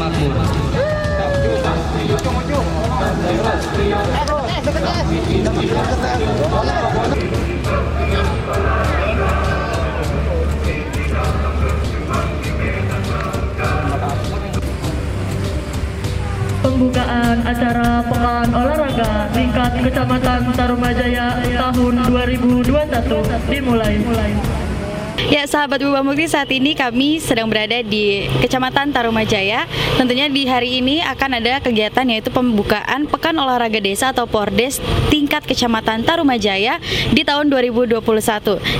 makmur. Pembukaan acara Pekan Olahraga Tingkat Kecamatan Tarumajaya tahun 2021 dimulai. Ya, sahabat Bubah Mukti, saat ini kami sedang berada di Kecamatan Tarumajaya. Tentunya di hari ini akan ada kegiatan yaitu pembukaan Pekan Olahraga Desa atau Pordes tingkat Kecamatan Tarumajaya di tahun 2021.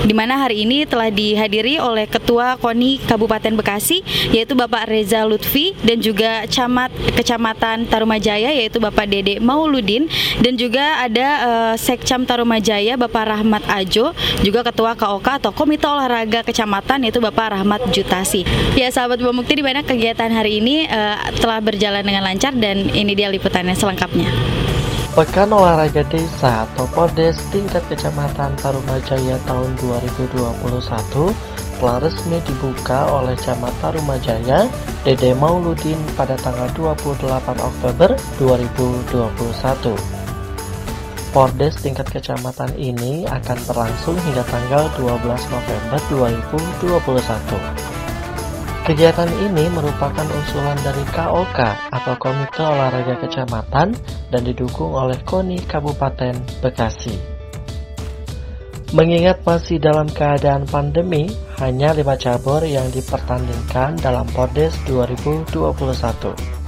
Di mana hari ini telah dihadiri oleh Ketua KONI Kabupaten Bekasi yaitu Bapak Reza Lutfi dan juga Camat Kecamatan Tarumajaya yaitu Bapak Dede Mauludin dan juga ada uh, Sekcam Tarumajaya Bapak Rahmat Ajo, juga Ketua KOK atau Komite Olahraga Kecamatan yaitu Bapak Rahmat Jutasi. Ya sahabat Bumukti di mana kegiatan hari ini uh, telah berjalan dengan lancar dan ini dia liputannya selengkapnya. Pekan Olahraga Desa atau PODES tingkat Kecamatan Tarumajaya tahun 2021 telah resmi dibuka oleh Camat Tarumajaya Dede Mauludin pada tanggal 28 Oktober 2021. Pordes tingkat kecamatan ini akan berlangsung hingga tanggal 12 November 2021. Kegiatan ini merupakan usulan dari KOK atau Komite Olahraga Kecamatan dan didukung oleh KONI Kabupaten Bekasi. Mengingat masih dalam keadaan pandemi, hanya lima cabur yang dipertandingkan dalam Pordes 2021.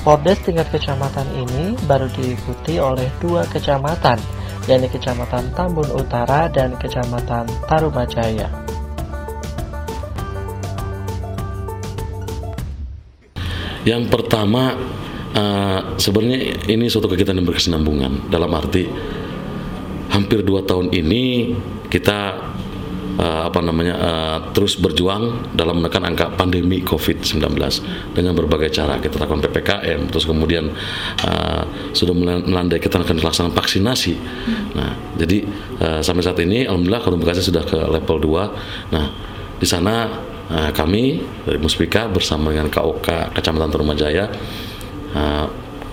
Pordes tingkat kecamatan ini baru diikuti oleh dua kecamatan, yakni Kecamatan Tambun Utara dan Kecamatan Tarumajaya. Yang pertama, uh, sebenarnya ini suatu kegiatan yang berkesinambungan dalam arti hampir dua tahun ini kita uh, apa namanya uh, terus berjuang dalam menekan angka pandemi COVID-19 dengan berbagai cara. Kita lakukan ppkm terus kemudian uh, sudah melandai kita akan melaksanakan vaksinasi. Nah jadi uh, sampai saat ini alhamdulillah Kabupaten Bekasi sudah ke level 2 nah di sana uh, kami dari Muspika bersama dengan KOK Kecamatan Tarumajaya uh,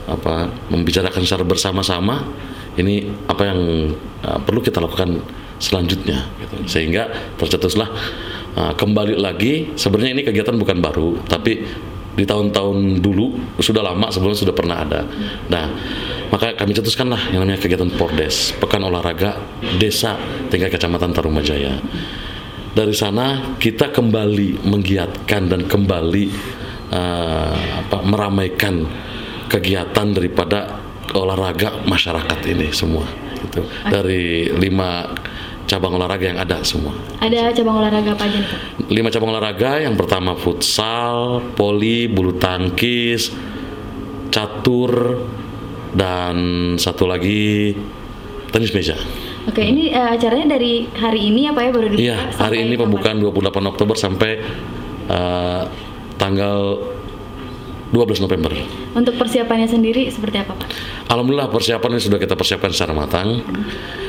apa membicarakan secara bersama-sama ini apa yang uh, perlu kita lakukan selanjutnya gitu. sehingga tercetuslah uh, kembali lagi. Sebenarnya ini kegiatan bukan baru tapi di tahun-tahun dulu sudah lama sebelumnya sudah pernah ada. Nah maka kami cetuskanlah yang namanya kegiatan Pordes Pekan Olahraga Desa tingkat Kecamatan Tarumajaya. Dari sana kita kembali menggiatkan dan kembali uh, apa, meramaikan kegiatan daripada olahraga masyarakat ini semua gitu dari lima cabang olahraga yang ada semua. Ada cabang olahraga apa aja nih Pak? Lima cabang olahraga, yang pertama futsal, poli, bulu tangkis, catur, dan satu lagi tenis meja. Oke, ini uh, acaranya dari hari ini apa ya baru dibuka? Iya, hari ini pembukaan 28 Oktober sampai uh, tanggal 12 November. Untuk persiapannya sendiri seperti apa Pak? Alhamdulillah persiapannya sudah kita persiapkan secara matang. Hmm.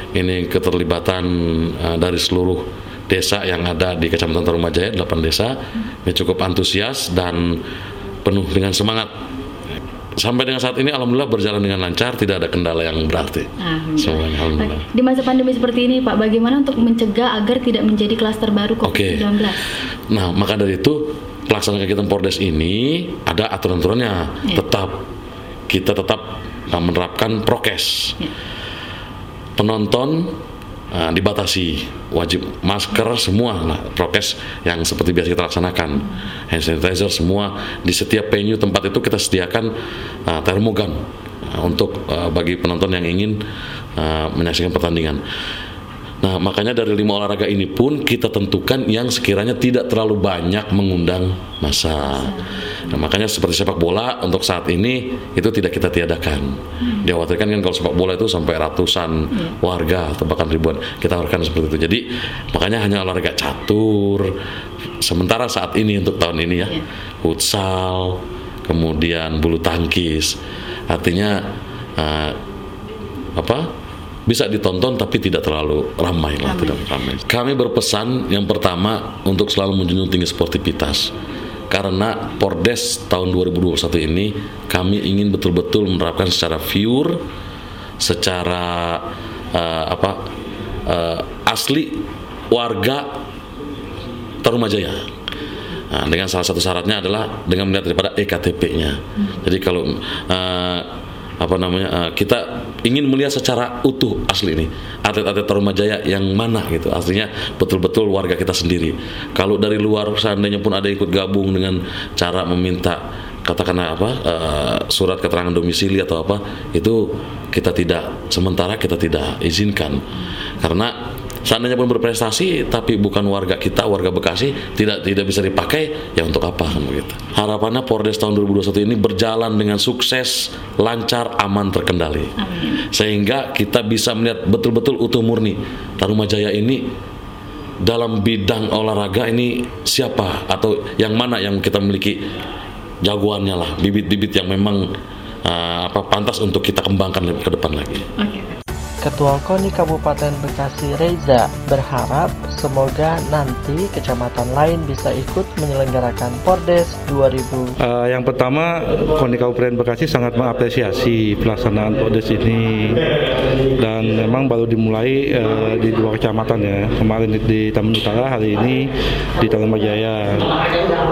Ini keterlibatan uh, dari seluruh desa yang ada di Kecamatan Tarumajaya, 8 desa. Hmm. Ini cukup antusias dan penuh dengan semangat. Sampai dengan saat ini alhamdulillah berjalan dengan lancar, tidak ada kendala yang berarti. Alhamdulillah. Semuanya alhamdulillah. Di masa pandemi seperti ini Pak, bagaimana untuk mencegah agar tidak menjadi klaster baru COVID-19? Okay. Nah, maka dari itu pelaksanaan kegiatan Pordes ini ada aturan-aturannya. Ya. Tetap kita tetap uh, menerapkan prokes. Ya. Penonton uh, dibatasi, wajib masker semua lah prokes yang seperti biasa kita laksanakan. Hand sanitizer semua di setiap venue tempat itu kita sediakan uh, termogan uh, untuk uh, bagi penonton yang ingin uh, menyaksikan pertandingan. Nah, makanya dari lima olahraga ini pun kita tentukan yang sekiranya tidak terlalu banyak mengundang masa. Nah, makanya seperti sepak bola untuk saat ini itu tidak kita tiadakan. Dikhawatirkan kan kalau sepak bola itu sampai ratusan warga atau bahkan ribuan. Kita harapkan seperti itu. Jadi makanya hanya olahraga catur. Sementara saat ini untuk tahun ini ya, iya. futsal, kemudian bulu tangkis. Artinya uh, apa? Bisa ditonton tapi tidak terlalu ramai lah, ramai. tidak ramai. Kami berpesan yang pertama untuk selalu menjunjung tinggi sportivitas. Karena Pordes tahun 2021 ini kami ingin betul-betul menerapkan secara viewer secara uh, apa uh, asli warga Tarumajaya. Nah, dengan salah satu syaratnya adalah dengan melihat daripada ektp-nya. Jadi kalau uh, apa namanya uh, kita ingin melihat secara utuh asli ini. Atlet-atlet Tarumajaya yang mana gitu. Aslinya betul-betul warga kita sendiri. Kalau dari luar seandainya pun ada ikut gabung dengan cara meminta katakanlah apa uh, surat keterangan domisili atau apa itu kita tidak sementara kita tidak izinkan. Karena seandainya pun berprestasi tapi bukan warga kita warga Bekasi tidak tidak bisa dipakai ya untuk apa kan begitu harapannya Pordes tahun 2021 ini berjalan dengan sukses lancar aman terkendali Amin. sehingga kita bisa melihat betul-betul utuh murni Tarumajaya ini dalam bidang olahraga ini siapa atau yang mana yang kita miliki jagoannya lah bibit-bibit yang memang uh, apa pantas untuk kita kembangkan ke depan lagi. Okay. Ketua KONI Kabupaten Bekasi Reza berharap semoga nanti kecamatan lain bisa ikut menyelenggarakan Pordes 2000. Uh, yang pertama, KONI Kabupaten Bekasi sangat mengapresiasi pelaksanaan Pordes ini dan memang baru dimulai uh, di dua kecamatan ya. Kemarin di Taman Utara, hari ini di Taman Jaya.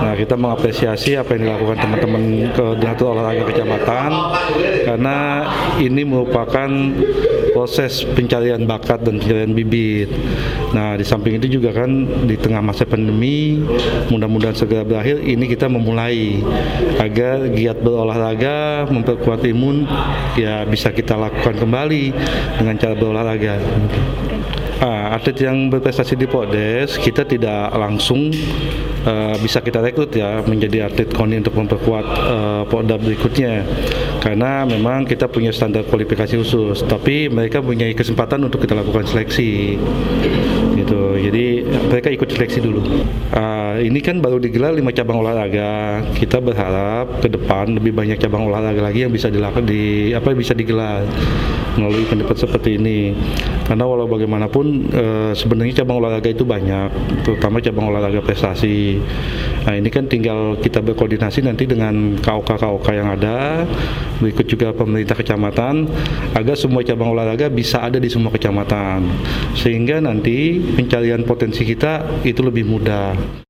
Nah, kita mengapresiasi apa yang dilakukan teman-teman koordinator olahraga kecamatan karena ini merupakan proses pencarian bakat dan pencarian bibit. Nah, di samping itu juga kan di tengah masa pandemi, mudah-mudahan segera berakhir, ini kita memulai agar giat berolahraga, memperkuat imun, ya bisa kita lakukan kembali dengan cara berolahraga. Ah, atlet yang berprestasi di Podes kita tidak langsung uh, bisa kita rekrut ya menjadi atlet KONI untuk memperkuat uh, Polda berikutnya. Karena memang kita punya standar kualifikasi khusus tapi mereka punya kesempatan untuk kita lakukan seleksi. Gitu. Jadi mereka ikut seleksi dulu. Uh, ini kan baru digelar lima cabang olahraga. Kita berharap ke depan lebih banyak cabang olahraga lagi yang bisa dilakukan di apa bisa digelar melalui event seperti ini. Karena walau bagaimanapun e, sebenarnya cabang olahraga itu banyak terutama cabang olahraga prestasi. Nah ini kan tinggal kita berkoordinasi nanti dengan KOK KOK yang ada berikut juga pemerintah kecamatan agar semua cabang olahraga bisa ada di semua kecamatan. Sehingga nanti pencarian potensi kita itu lebih mudah